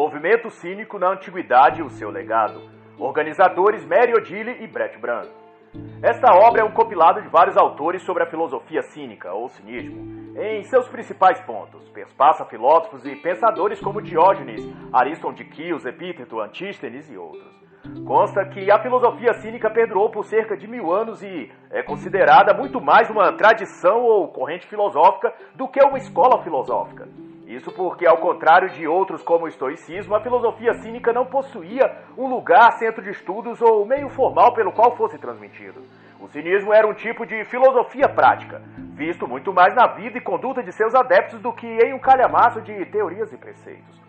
movimento cínico na antiguidade e o seu legado. Organizadores Mary Odile e Brett Brand. Esta obra é um compilado de vários autores sobre a filosofia cínica, ou cinismo, em seus principais pontos. Perspassa filósofos e pensadores como Diógenes, Ariston de Quios, Epíteto, Antístenes e outros. Consta que a filosofia cínica perdurou por cerca de mil anos e é considerada muito mais uma tradição ou corrente filosófica do que uma escola filosófica. Isso porque, ao contrário de outros como o estoicismo, a filosofia cínica não possuía um lugar, centro de estudos ou meio formal pelo qual fosse transmitido. O cinismo era um tipo de filosofia prática, visto muito mais na vida e conduta de seus adeptos do que em um calhamaço de teorias e preceitos.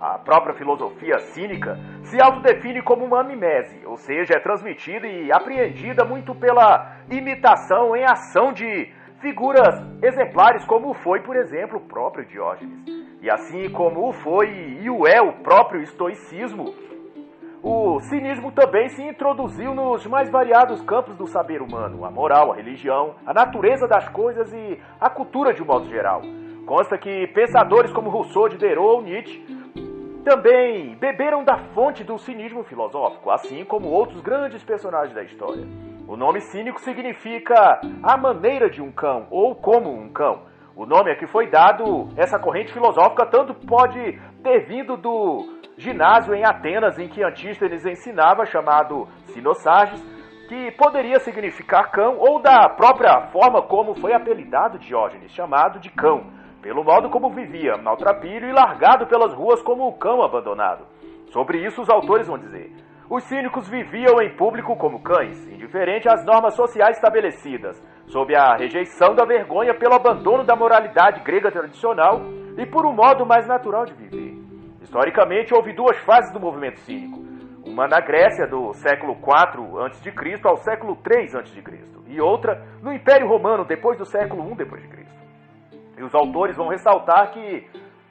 A própria filosofia cínica se autodefine como uma mimese, ou seja, é transmitida e apreendida muito pela imitação em ação de figuras exemplares como foi, por exemplo, o próprio Diógenes. E assim como foi e o é o próprio estoicismo, o cinismo também se introduziu nos mais variados campos do saber humano, a moral, a religião, a natureza das coisas e a cultura de um modo geral. Consta que pensadores como Rousseau, Diderot ou Nietzsche também beberam da fonte do cinismo filosófico, assim como outros grandes personagens da história. O nome cínico significa a maneira de um cão ou como um cão. O nome a que foi dado essa corrente filosófica tanto pode ter vindo do ginásio em Atenas em que Antístenes ensinava, chamado Sinossages, que poderia significar cão, ou da própria forma como foi apelidado Diógenes, chamado de cão, pelo modo como vivia, maltrapilho e largado pelas ruas como o cão abandonado. Sobre isso os autores vão dizer: os cínicos viviam em público como cães, indiferente às normas sociais estabelecidas, sob a rejeição da vergonha pelo abandono da moralidade grega tradicional e por um modo mais natural de viver. Historicamente, houve duas fases do movimento cínico. Uma na Grécia, do século IV a.C. ao século III a.C., e outra no Império Romano, depois do século I d.C. E os autores vão ressaltar que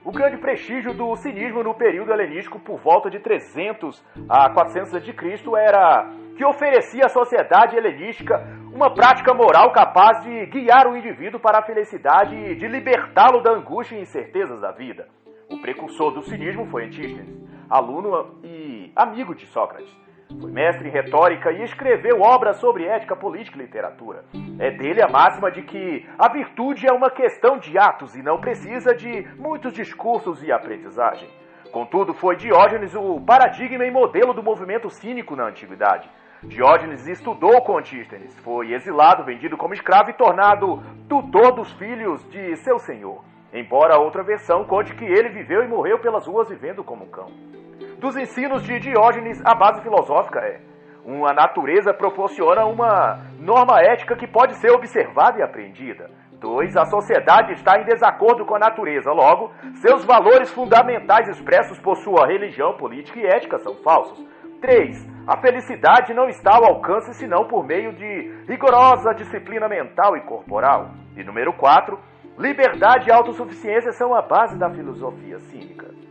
o grande prestígio do cinismo no período helenístico por volta de 300 a 400 a.C. era que oferecia à sociedade helenística uma prática moral capaz de guiar o indivíduo para a felicidade e de libertá-lo da angústia e incertezas da vida. O precursor do cinismo foi Antístenes, aluno e amigo de Sócrates. Foi mestre em retórica e escreveu obras sobre ética, política e literatura. É dele a máxima de que a virtude é uma questão de atos e não precisa de muitos discursos e aprendizagem. Contudo, foi Diógenes o paradigma e modelo do movimento cínico na antiguidade. Diógenes estudou com Antístenes, foi exilado, vendido como escravo e tornado tutor dos filhos de seu senhor. Embora outra versão conte que ele viveu e morreu pelas ruas vivendo como um cão. Dos ensinos de Diógenes, a base filosófica é: uma natureza proporciona uma norma ética que pode ser observada e aprendida. 2. A sociedade está em desacordo com a natureza, logo, seus valores fundamentais expressos por sua religião, política e ética são falsos. 3. A felicidade não está ao alcance senão por meio de rigorosa disciplina mental e corporal. E número 4. Liberdade e autossuficiência são a base da filosofia cínica.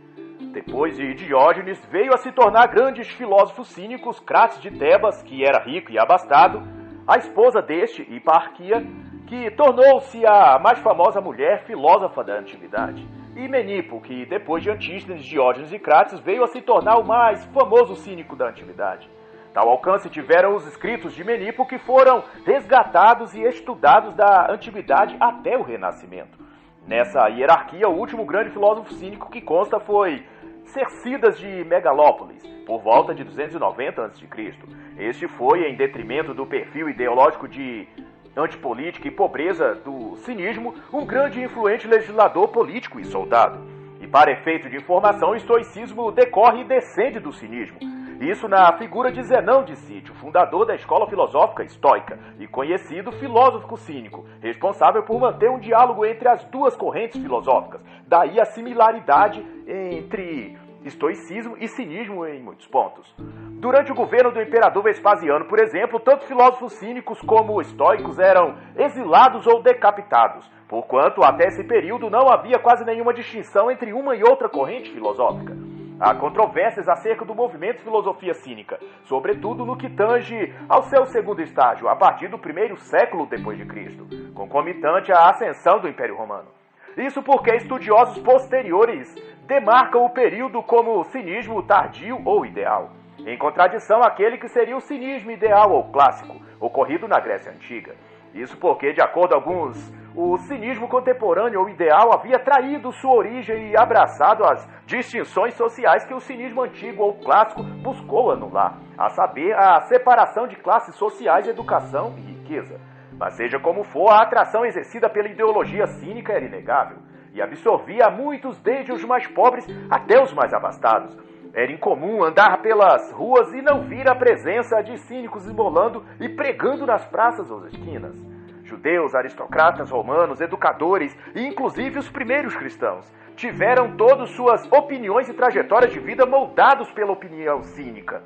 Depois de Diógenes, veio a se tornar grandes filósofos cínicos Crates de Tebas, que era rico e abastado, a esposa deste, Hiparquia, que tornou-se a mais famosa mulher filósofa da antiguidade, e Menipo, que depois de Antístenes, Diógenes e Crates veio a se tornar o mais famoso cínico da antiguidade. Tal alcance tiveram os escritos de Menipo que foram resgatados e estudados da antiguidade até o Renascimento. Nessa hierarquia, o último grande filósofo cínico que consta foi Cercidas de Megalópolis, por volta de 290 a.C. Este foi, em detrimento do perfil ideológico de antipolítica e pobreza do cinismo, um grande e influente legislador político e soldado. E para efeito de informação, o estoicismo decorre e descende do cinismo. Isso na figura de Zenão de Sítio, fundador da escola filosófica estoica e conhecido filósofo cínico, responsável por manter um diálogo entre as duas correntes filosóficas. Daí a similaridade entre estoicismo e cinismo em muitos pontos. Durante o governo do imperador Vespasiano, por exemplo, tanto filósofos cínicos como estoicos eram exilados ou decapitados, porquanto até esse período não havia quase nenhuma distinção entre uma e outra corrente filosófica. Há controvérsias acerca do movimento filosofia cínica, sobretudo no que tange ao seu segundo estágio, a partir do primeiro século depois de Cristo, concomitante à ascensão do Império Romano. Isso porque estudiosos posteriores demarcam o período como cinismo tardio ou ideal, em contradição àquele que seria o cinismo ideal ou clássico, ocorrido na Grécia Antiga. Isso porque, de acordo com alguns, o cinismo contemporâneo ou ideal havia traído sua origem e abraçado as distinções sociais que o cinismo antigo ou clássico buscou anular, a saber, a separação de classes sociais, educação e riqueza. Mas seja como for, a atração exercida pela ideologia cínica era inegável e absorvia muitos, desde os mais pobres até os mais abastados. Era incomum andar pelas ruas e não vir a presença de cínicos esmolando e pregando nas praças ou esquinas. Judeus, aristocratas romanos, educadores e inclusive os primeiros cristãos. Tiveram todas suas opiniões e trajetórias de vida moldados pela opinião cínica.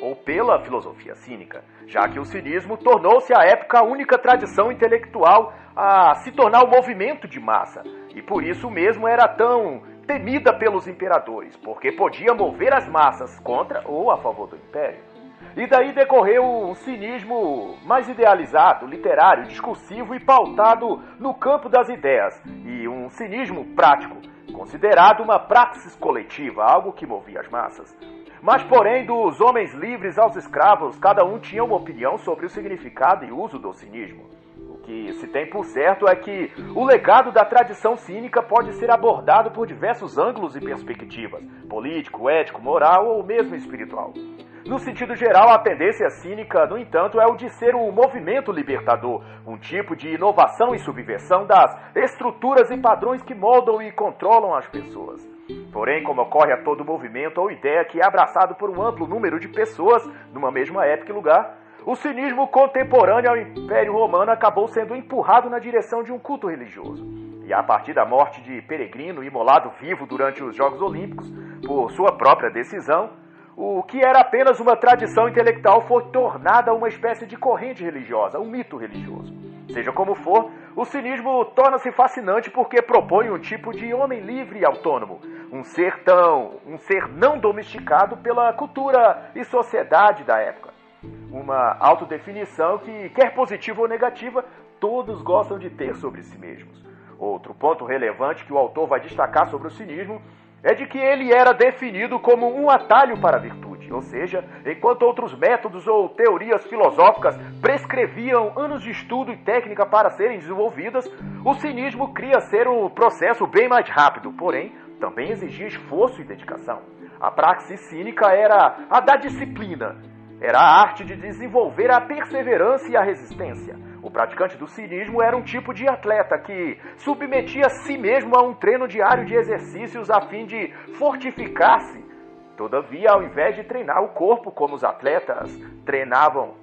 Ou pela filosofia cínica, já que o cinismo tornou-se à época a única tradição intelectual a se tornar um movimento de massa, e por isso mesmo era tão temida pelos imperadores, porque podia mover as massas contra ou a favor do império. E daí decorreu um cinismo mais idealizado, literário, discursivo e pautado no campo das ideias, e um cinismo prático, considerado uma praxis coletiva, algo que movia as massas. Mas, porém, dos homens livres aos escravos, cada um tinha uma opinião sobre o significado e uso do cinismo que se tem por certo é que o legado da tradição cínica pode ser abordado por diversos ângulos e perspectivas, político, ético, moral ou mesmo espiritual. No sentido geral, a tendência cínica, no entanto, é o de ser um movimento libertador, um tipo de inovação e subversão das estruturas e padrões que moldam e controlam as pessoas. Porém, como ocorre a todo movimento ou ideia que é abraçado por um amplo número de pessoas numa mesma época e lugar, o cinismo contemporâneo ao Império Romano acabou sendo empurrado na direção de um culto religioso. E a partir da morte de Peregrino, imolado vivo durante os Jogos Olímpicos, por sua própria decisão, o que era apenas uma tradição intelectual foi tornada uma espécie de corrente religiosa, um mito religioso. Seja como for, o cinismo torna-se fascinante porque propõe um tipo de homem livre e autônomo, um ser tão, um ser não domesticado pela cultura e sociedade da época uma autodefinição que, quer positiva ou negativa, todos gostam de ter sobre si mesmos. Outro ponto relevante que o autor vai destacar sobre o cinismo é de que ele era definido como um atalho para a virtude, ou seja, enquanto outros métodos ou teorias filosóficas prescreviam anos de estudo e técnica para serem desenvolvidas, o cinismo cria ser um processo bem mais rápido, porém também exigia esforço e dedicação. A praxis cínica era a da disciplina, era a arte de desenvolver a perseverança e a resistência. O praticante do cinismo era um tipo de atleta que submetia a si mesmo a um treino diário de exercícios a fim de fortificar-se. Todavia, ao invés de treinar o corpo como os atletas treinavam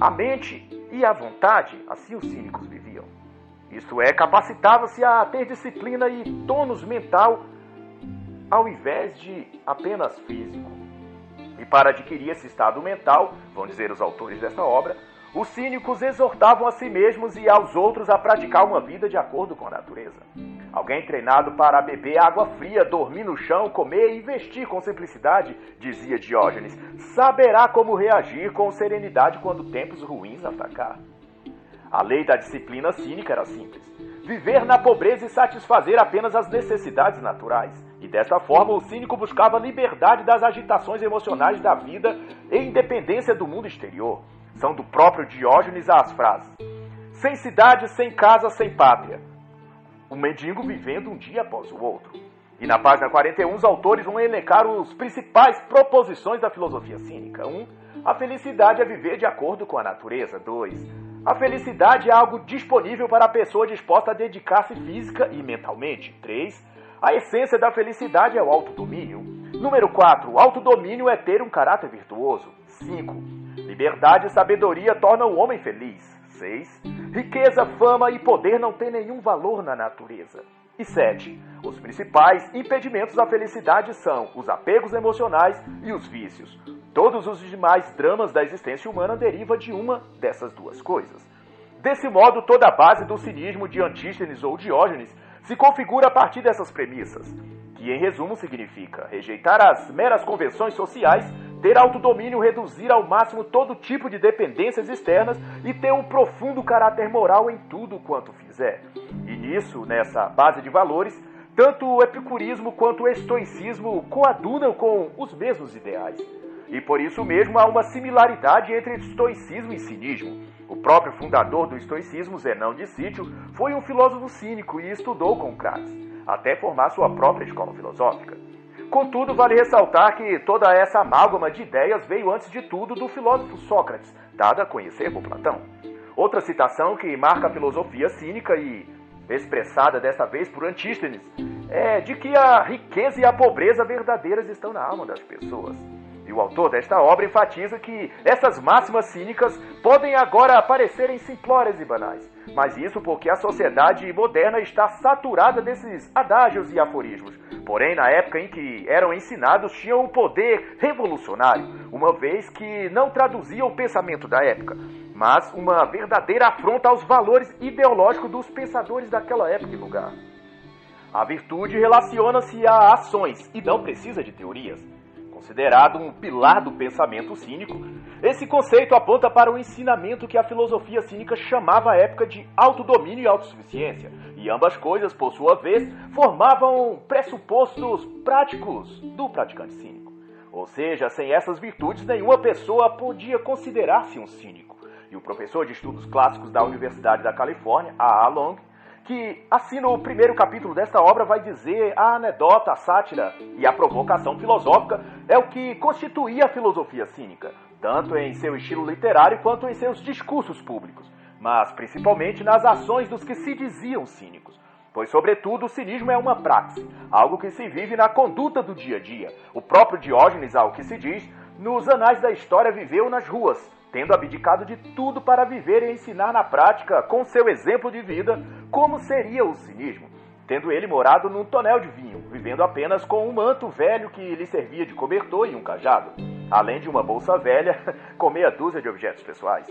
a mente e a vontade, assim os cínicos viviam. Isto é, capacitava-se a ter disciplina e tônus mental ao invés de apenas físico. E para adquirir esse estado mental, vão dizer os autores desta obra, os cínicos exortavam a si mesmos e aos outros a praticar uma vida de acordo com a natureza. Alguém treinado para beber água fria, dormir no chão, comer e vestir com simplicidade, dizia Diógenes, saberá como reagir com serenidade quando tempos ruins atacar. A lei da disciplina cínica era simples: viver na pobreza e satisfazer apenas as necessidades naturais. E desta forma, o cínico buscava liberdade das agitações emocionais da vida e independência do mundo exterior. São do próprio Diógenes as frases: sem cidade, sem casa, sem pátria. O mendigo vivendo um dia após o outro. E na página 41, os autores vão elencar os principais proposições da filosofia cínica. 1. Um, a felicidade é viver de acordo com a natureza. 2. A felicidade é algo disponível para a pessoa disposta a dedicar-se física e mentalmente. 3. A essência da felicidade é o autodomínio. Número 4. O autodomínio é ter um caráter virtuoso. 5. Liberdade e sabedoria tornam o homem feliz. 6. Riqueza, fama e poder não têm nenhum valor na natureza. E 7. Os principais impedimentos à felicidade são os apegos emocionais e os vícios. Todos os demais dramas da existência humana derivam de uma dessas duas coisas. Desse modo, toda a base do cinismo de Antístenes ou Diógenes se configura a partir dessas premissas, que em resumo significa rejeitar as meras convenções sociais, ter autodomínio, reduzir ao máximo todo tipo de dependências externas e ter um profundo caráter moral em tudo quanto fizer. E Nisso, nessa base de valores, tanto o epicurismo quanto o estoicismo coadunam com os mesmos ideais. E por isso mesmo há uma similaridade entre estoicismo e cinismo. O próprio fundador do estoicismo, Zenão de Sítio, foi um filósofo cínico e estudou com Crates, até formar sua própria escola filosófica. Contudo, vale ressaltar que toda essa amálgama de ideias veio antes de tudo do filósofo Sócrates, dada a conhecer por Platão. Outra citação que marca a filosofia cínica e expressada desta vez por Antístenes, é de que a riqueza e a pobreza verdadeiras estão na alma das pessoas. E o autor desta obra enfatiza que essas máximas cínicas podem agora parecerem simplórias e banais, mas isso porque a sociedade moderna está saturada desses adágios e aforismos. Porém, na época em que eram ensinados, tinham um poder revolucionário, uma vez que não traduziam o pensamento da época, mas uma verdadeira afronta aos valores ideológicos dos pensadores daquela época e lugar. A virtude relaciona-se a ações e não precisa de teorias. Considerado um pilar do pensamento cínico, esse conceito aponta para o ensinamento que a filosofia cínica chamava à época de autodomínio e autossuficiência, e ambas coisas, por sua vez, formavam pressupostos práticos do praticante cínico. Ou seja, sem essas virtudes, nenhuma pessoa podia considerar-se um cínico. E o professor de estudos clássicos da Universidade da Califórnia, A. A. Long, que, assim no primeiro capítulo desta obra, vai dizer a anedota, a sátira e a provocação filosófica é o que constituía a filosofia cínica, tanto em seu estilo literário quanto em seus discursos públicos, mas principalmente nas ações dos que se diziam cínicos. Pois, sobretudo, o cinismo é uma praxe, algo que se vive na conduta do dia a dia. O próprio Diógenes, ao que se diz, nos anais da história viveu nas ruas, tendo abdicado de tudo para viver e ensinar na prática, com seu exemplo de vida, como seria o cinismo, tendo ele morado num tonel de vinho, vivendo apenas com um manto velho que lhe servia de cobertor e um cajado, além de uma bolsa velha com meia dúzia de objetos pessoais.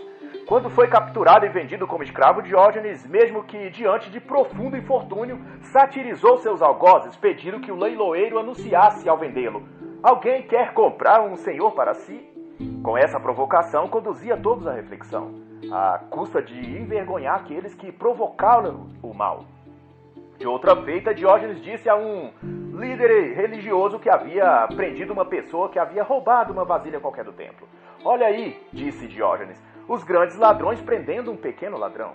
Quando foi capturado e vendido como escravo, Diógenes, mesmo que diante de profundo infortúnio, satirizou seus algozes, pedindo que o leiloeiro anunciasse ao vendê-lo: Alguém quer comprar um senhor para si? Com essa provocação, conduzia todos à reflexão, à custa de envergonhar aqueles que provocaram o mal. De outra feita, Diógenes disse a um líder religioso que havia prendido uma pessoa que havia roubado uma vasilha qualquer do templo. Olha aí, disse Diógenes, os grandes ladrões prendendo um pequeno ladrão.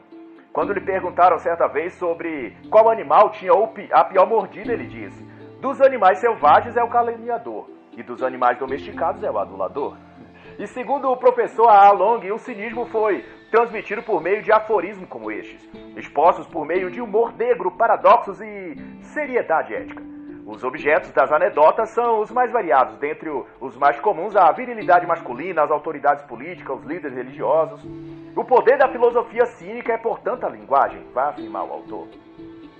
Quando lhe perguntaram certa vez sobre qual animal tinha a pior mordida, ele disse: Dos animais selvagens é o caluniador, e dos animais domesticados é o adulador. E segundo o professor A. Long, o cinismo foi transmitido por meio de aforismos como estes, expostos por meio de humor negro, paradoxos e seriedade ética. Os objetos das anedotas são os mais variados, dentre os mais comuns a virilidade masculina, as autoridades políticas, os líderes religiosos. O poder da filosofia cínica é, portanto, a linguagem, vai afirmar o autor.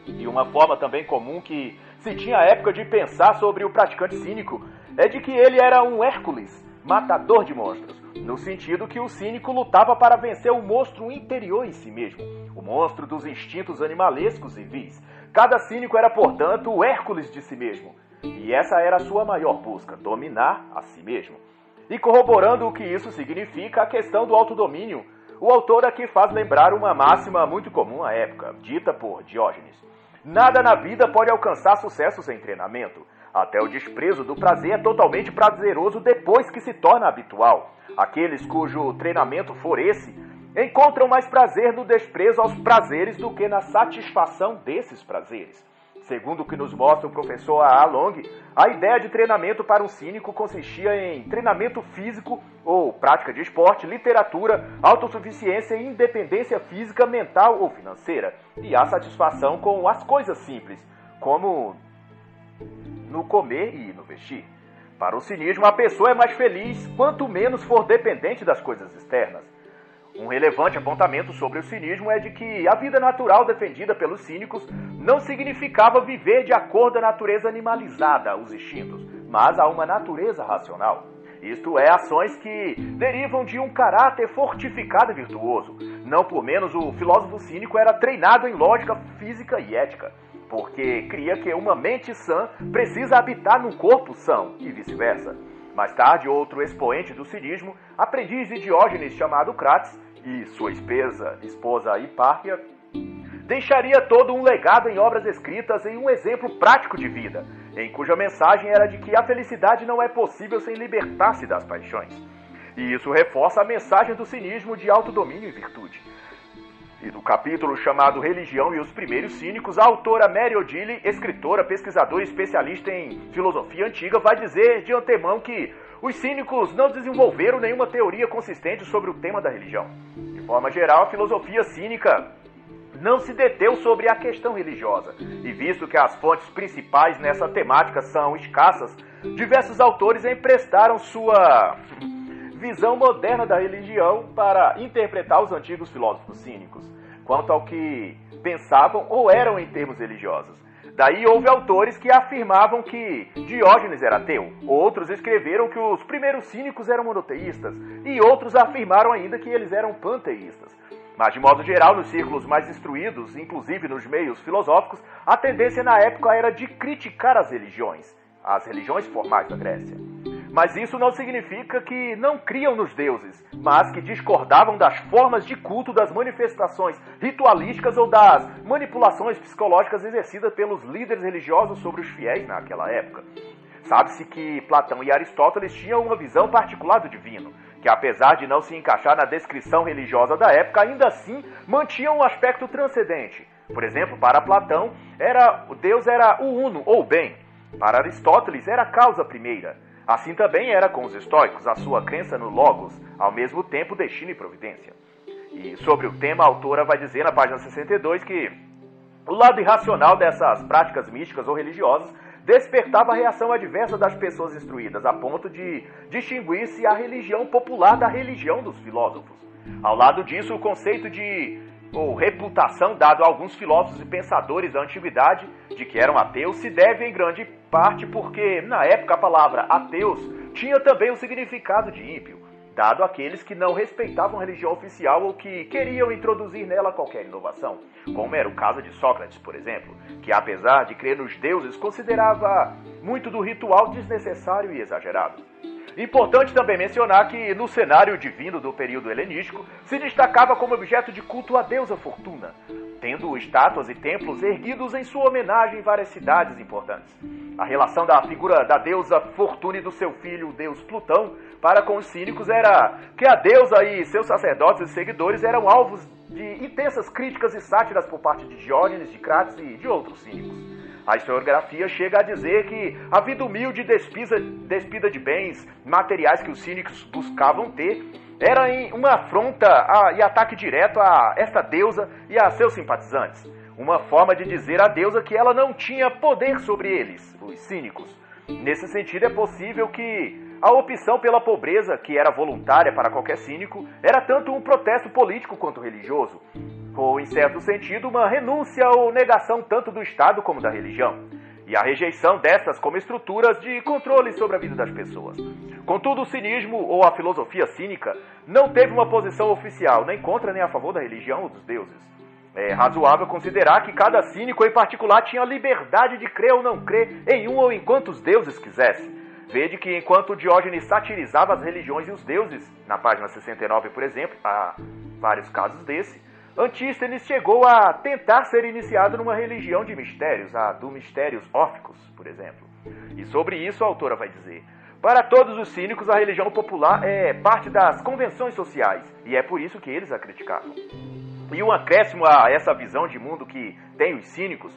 E uma forma também comum que se tinha época de pensar sobre o praticante cínico é de que ele era um Hércules, matador de monstros, no sentido que o cínico lutava para vencer o monstro interior em si mesmo, o monstro dos instintos animalescos e vis. Cada cínico era, portanto, o Hércules de si mesmo, e essa era a sua maior busca, dominar a si mesmo. E corroborando o que isso significa, a questão do autodomínio, o autor aqui faz lembrar uma máxima muito comum à época, dita por Diógenes. Nada na vida pode alcançar sucesso sem treinamento. Até o desprezo do prazer é totalmente prazeroso depois que se torna habitual. Aqueles cujo treinamento for esse encontram mais prazer no desprezo aos prazeres do que na satisfação desses prazeres. Segundo o que nos mostra o professor A. Long, a ideia de treinamento para um cínico consistia em treinamento físico ou prática de esporte, literatura, autossuficiência e independência física, mental ou financeira, e a satisfação com as coisas simples, como no comer e no vestir. Para o cinismo, a pessoa é mais feliz quanto menos for dependente das coisas externas. Um relevante apontamento sobre o cinismo é de que a vida natural defendida pelos cínicos não significava viver de acordo à natureza animalizada, os instintos, mas a uma natureza racional. Isto é, ações que derivam de um caráter fortificado e virtuoso. Não por menos, o filósofo cínico era treinado em lógica física e ética porque cria que uma mente sã precisa habitar num corpo são e vice-versa. Mais tarde, outro expoente do cinismo, aprendiz de Diógenes chamado Crates, e sua esposa, esposa Hipárquia, deixaria todo um legado em obras escritas em um exemplo prático de vida, em cuja mensagem era de que a felicidade não é possível sem libertar-se das paixões. E isso reforça a mensagem do cinismo de autodomínio e virtude. E no capítulo chamado Religião e os Primeiros Cínicos, a autora Mary Odile, escritora, pesquisadora e especialista em filosofia antiga, vai dizer de antemão que os cínicos não desenvolveram nenhuma teoria consistente sobre o tema da religião. De forma geral, a filosofia cínica não se deteu sobre a questão religiosa. E visto que as fontes principais nessa temática são escassas, diversos autores emprestaram sua visão moderna da religião para interpretar os antigos filósofos cínicos, quanto ao que pensavam ou eram em termos religiosos. Daí houve autores que afirmavam que Diógenes era ateu, outros escreveram que os primeiros cínicos eram monoteístas, e outros afirmaram ainda que eles eram panteístas. Mas, de modo geral, nos círculos mais instruídos, inclusive nos meios filosóficos, a tendência na época era de criticar as religiões, as religiões formais da Grécia. Mas isso não significa que não criam nos deuses, mas que discordavam das formas de culto, das manifestações ritualísticas ou das manipulações psicológicas exercidas pelos líderes religiosos sobre os fiéis naquela época. Sabe-se que Platão e Aristóteles tinham uma visão particular do divino, que apesar de não se encaixar na descrição religiosa da época, ainda assim mantinham um aspecto transcendente. Por exemplo, para Platão, era, Deus era o uno ou bem. Para Aristóteles, era a causa primeira. Assim também era com os estoicos, a sua crença no Logos, ao mesmo tempo destino e providência. E sobre o tema, a autora vai dizer na página 62 que o lado irracional dessas práticas místicas ou religiosas despertava a reação adversa das pessoas instruídas, a ponto de distinguir-se a religião popular da religião dos filósofos. Ao lado disso, o conceito de ou reputação dado a alguns filósofos e pensadores da antiguidade de que eram ateus se deve em grande parte porque, na época, a palavra ateus tinha também o significado de ímpio, dado àqueles que não respeitavam a religião oficial ou que queriam introduzir nela qualquer inovação, como era o caso de Sócrates, por exemplo, que apesar de crer nos deuses, considerava muito do ritual desnecessário e exagerado. Importante também mencionar que no cenário divino do período helenístico se destacava como objeto de culto a deusa Fortuna, tendo estátuas e templos erguidos em sua homenagem em várias cidades importantes. A relação da figura da deusa Fortuna e do seu filho, o deus Plutão, para com os cínicos era que a deusa e seus sacerdotes e seguidores eram alvos de intensas críticas e sátiras por parte de Diógenes, de Crates e de outros cínicos. A historiografia chega a dizer que a vida humilde despisa, despida de bens materiais que os cínicos buscavam ter era uma afronta a, e ataque direto a esta deusa e a seus simpatizantes. Uma forma de dizer à deusa que ela não tinha poder sobre eles, os cínicos. Nesse sentido, é possível que a opção pela pobreza, que era voluntária para qualquer cínico, era tanto um protesto político quanto religioso, ou, em certo sentido, uma renúncia ou negação tanto do Estado como da religião, e a rejeição destas como estruturas de controle sobre a vida das pessoas. Contudo, o cinismo ou a filosofia cínica não teve uma posição oficial, nem contra nem a favor da religião ou dos deuses. É razoável considerar que cada cínico em particular tinha liberdade de crer ou não crer em um ou em quantos deuses quisesse Vede que enquanto Diógenes satirizava as religiões e os deuses, na página 69, por exemplo, há vários casos desse, Antístenes chegou a tentar ser iniciado numa religião de mistérios, a do mistérios óficos, por exemplo. E sobre isso a autora vai dizer: Para todos os cínicos, a religião popular é parte das convenções sociais, e é por isso que eles a criticavam. E um acréscimo a essa visão de mundo que tem os cínicos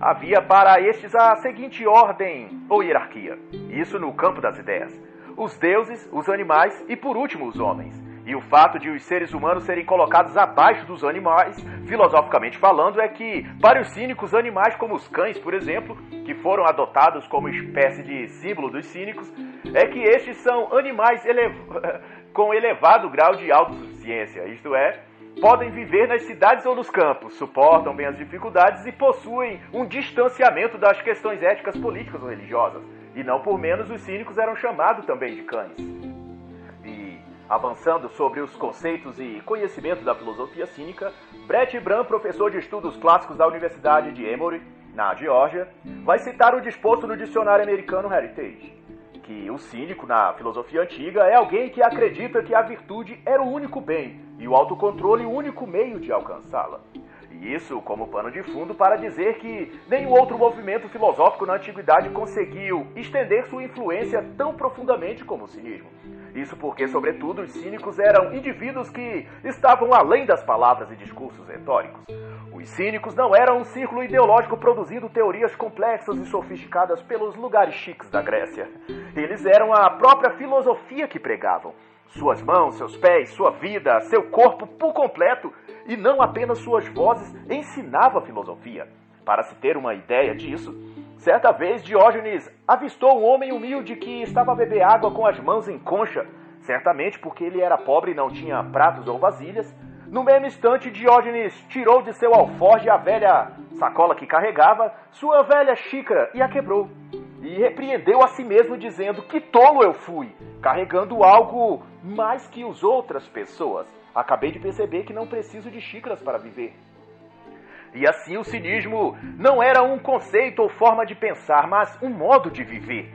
havia para estes a seguinte ordem ou hierarquia, isso no campo das ideias: os deuses, os animais e, por último, os homens. E o fato de os seres humanos serem colocados abaixo dos animais, filosoficamente falando, é que, para os cínicos, animais como os cães, por exemplo, que foram adotados como espécie de símbolo dos cínicos, é que estes são animais elev... com elevado grau de autossuficiência, isto é, podem viver nas cidades ou nos campos, suportam bem as dificuldades e possuem um distanciamento das questões éticas, políticas ou religiosas. E não por menos os cínicos eram chamados também de cães. Avançando sobre os conceitos e conhecimentos da filosofia cínica, Brett Bram, professor de estudos clássicos da Universidade de Emory, na Geórgia, vai citar o disposto no dicionário americano Heritage que o cínico, na filosofia antiga, é alguém que acredita que a virtude era o único bem e o autocontrole o único meio de alcançá-la. E isso como pano de fundo para dizer que nenhum outro movimento filosófico na antiguidade conseguiu estender sua influência tão profundamente como o cinismo. Isso porque, sobretudo, os cínicos eram indivíduos que estavam além das palavras e discursos retóricos. Os cínicos não eram um círculo ideológico produzindo teorias complexas e sofisticadas pelos lugares chiques da Grécia. Eles eram a própria filosofia que pregavam. Suas mãos, seus pés, sua vida, seu corpo por completo, e não apenas suas vozes, ensinava filosofia. Para se ter uma ideia disso, Certa vez Diógenes avistou um homem humilde que estava a beber água com as mãos em concha, certamente porque ele era pobre e não tinha pratos ou vasilhas. No mesmo instante, Diógenes tirou de seu alforje a velha sacola que carregava, sua velha xícara, e a quebrou. E repreendeu a si mesmo, dizendo: Que tolo eu fui, carregando algo mais que as outras pessoas. Acabei de perceber que não preciso de xícaras para viver. E assim o cinismo não era um conceito ou forma de pensar, mas um modo de viver.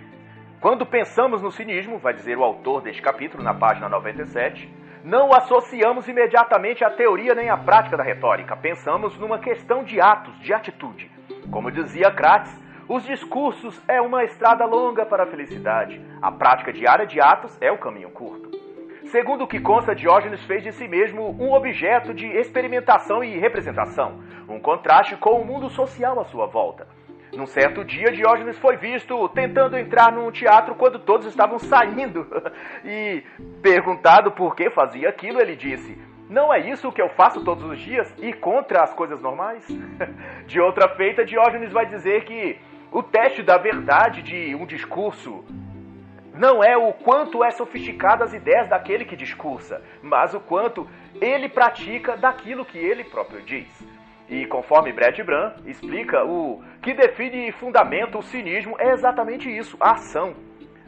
Quando pensamos no cinismo, vai dizer o autor deste capítulo na página 97, não associamos imediatamente à teoria nem à prática da retórica. Pensamos numa questão de atos, de atitude. Como dizia Crates, os discursos é uma estrada longa para a felicidade. A prática diária de atos é o caminho curto. Segundo o que consta, Diógenes fez de si mesmo um objeto de experimentação e representação, um contraste com o mundo social à sua volta. Num certo dia, Diógenes foi visto tentando entrar num teatro quando todos estavam saindo. E, perguntado por que fazia aquilo, ele disse: Não é isso que eu faço todos os dias e contra as coisas normais? De outra feita, Diógenes vai dizer que o teste da verdade de um discurso não é o quanto é sofisticado as ideias daquele que discursa, mas o quanto ele pratica daquilo que ele próprio diz. E conforme Brett Bran explica, o que define e fundamenta o cinismo é exatamente isso, a ação,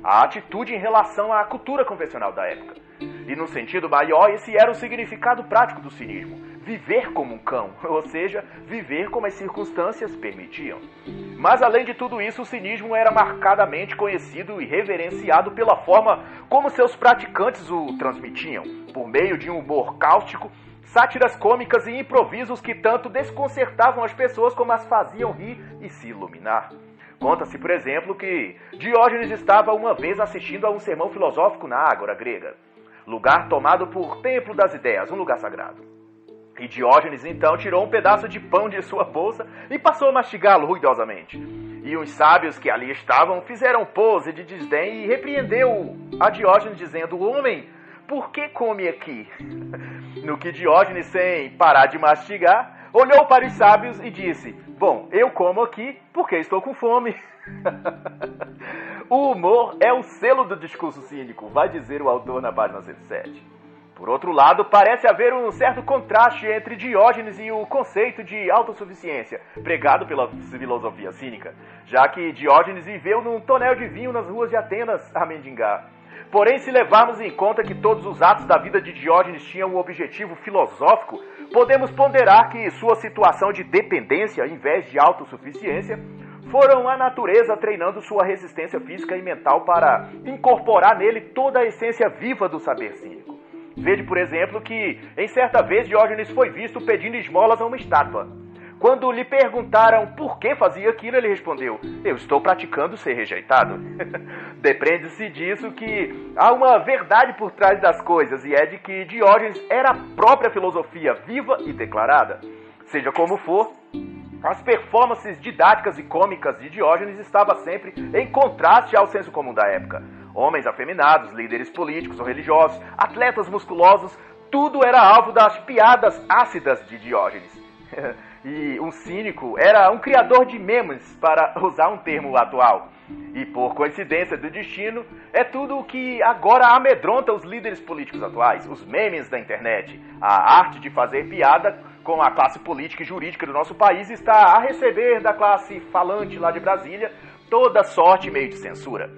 a atitude em relação à cultura convencional da época. E no sentido maior, esse era o significado prático do cinismo: viver como um cão, ou seja, viver como as circunstâncias permitiam. Mas além de tudo isso, o cinismo era marcadamente conhecido e reverenciado pela forma como seus praticantes o transmitiam, por meio de um humor cáustico, sátiras cômicas e improvisos que tanto desconcertavam as pessoas como as faziam rir e se iluminar. Conta-se, por exemplo, que Diógenes estava uma vez assistindo a um sermão filosófico na Ágora grega, lugar tomado por templo das ideias, um lugar sagrado. E Diógenes então tirou um pedaço de pão de sua bolsa e passou a mastigá-lo ruidosamente. E os sábios que ali estavam fizeram pose de desdém e repreendeu a Diógenes, dizendo: Homem, por que come aqui? No que Diógenes, sem parar de mastigar, olhou para os sábios e disse: Bom, eu como aqui porque estou com fome. o humor é o selo do discurso cínico, vai dizer o autor na página 107. Por outro lado, parece haver um certo contraste entre Diógenes e o conceito de autossuficiência, pregado pela filosofia cínica, já que Diógenes viveu num tonel de vinho nas ruas de Atenas a mendigar. Porém, se levarmos em conta que todos os atos da vida de Diógenes tinham um objetivo filosófico, podemos ponderar que sua situação de dependência, em vez de autossuficiência, foram a natureza treinando sua resistência física e mental para incorporar nele toda a essência viva do saber cínico. Veja, por exemplo, que em certa vez Diógenes foi visto pedindo esmolas a uma estátua. Quando lhe perguntaram por que fazia aquilo, ele respondeu: Eu estou praticando ser rejeitado. Depreende-se disso que há uma verdade por trás das coisas, e é de que Diógenes era a própria filosofia viva e declarada. Seja como for, as performances didáticas e cômicas de Diógenes estavam sempre em contraste ao senso comum da época. Homens afeminados, líderes políticos ou religiosos, atletas musculosos, tudo era alvo das piadas ácidas de Diógenes. e um cínico era um criador de memes, para usar um termo atual. E por coincidência do destino, é tudo o que agora amedronta os líderes políticos atuais, os memes da internet. A arte de fazer piada com a classe política e jurídica do nosso país está a receber da classe falante lá de Brasília toda sorte e meio de censura.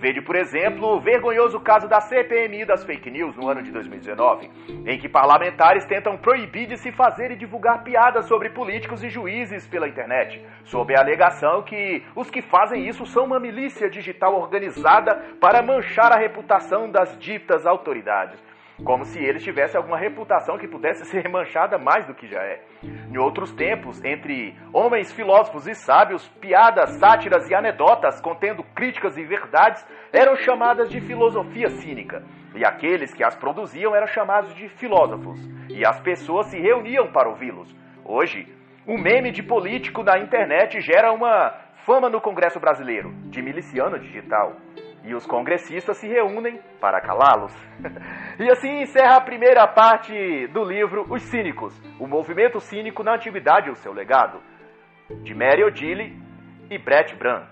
Veja, por exemplo, o vergonhoso caso da CPMI das fake news no ano de 2019, em que parlamentares tentam proibir de se fazer e divulgar piadas sobre políticos e juízes pela internet, sob a alegação que os que fazem isso são uma milícia digital organizada para manchar a reputação das ditas autoridades. Como se eles tivessem alguma reputação que pudesse ser manchada mais do que já é. Em outros tempos, entre homens filósofos e sábios, piadas, sátiras e anedotas contendo críticas e verdades eram chamadas de filosofia cínica, e aqueles que as produziam eram chamados de filósofos, e as pessoas se reuniam para ouvi-los. Hoje, um meme de político na internet gera uma fama no Congresso brasileiro, de miliciano digital. E os congressistas se reúnem para calá-los. e assim encerra a primeira parte do livro Os Cínicos, o movimento cínico na antiguidade e o seu legado, de Mary Odile e Brett Brand.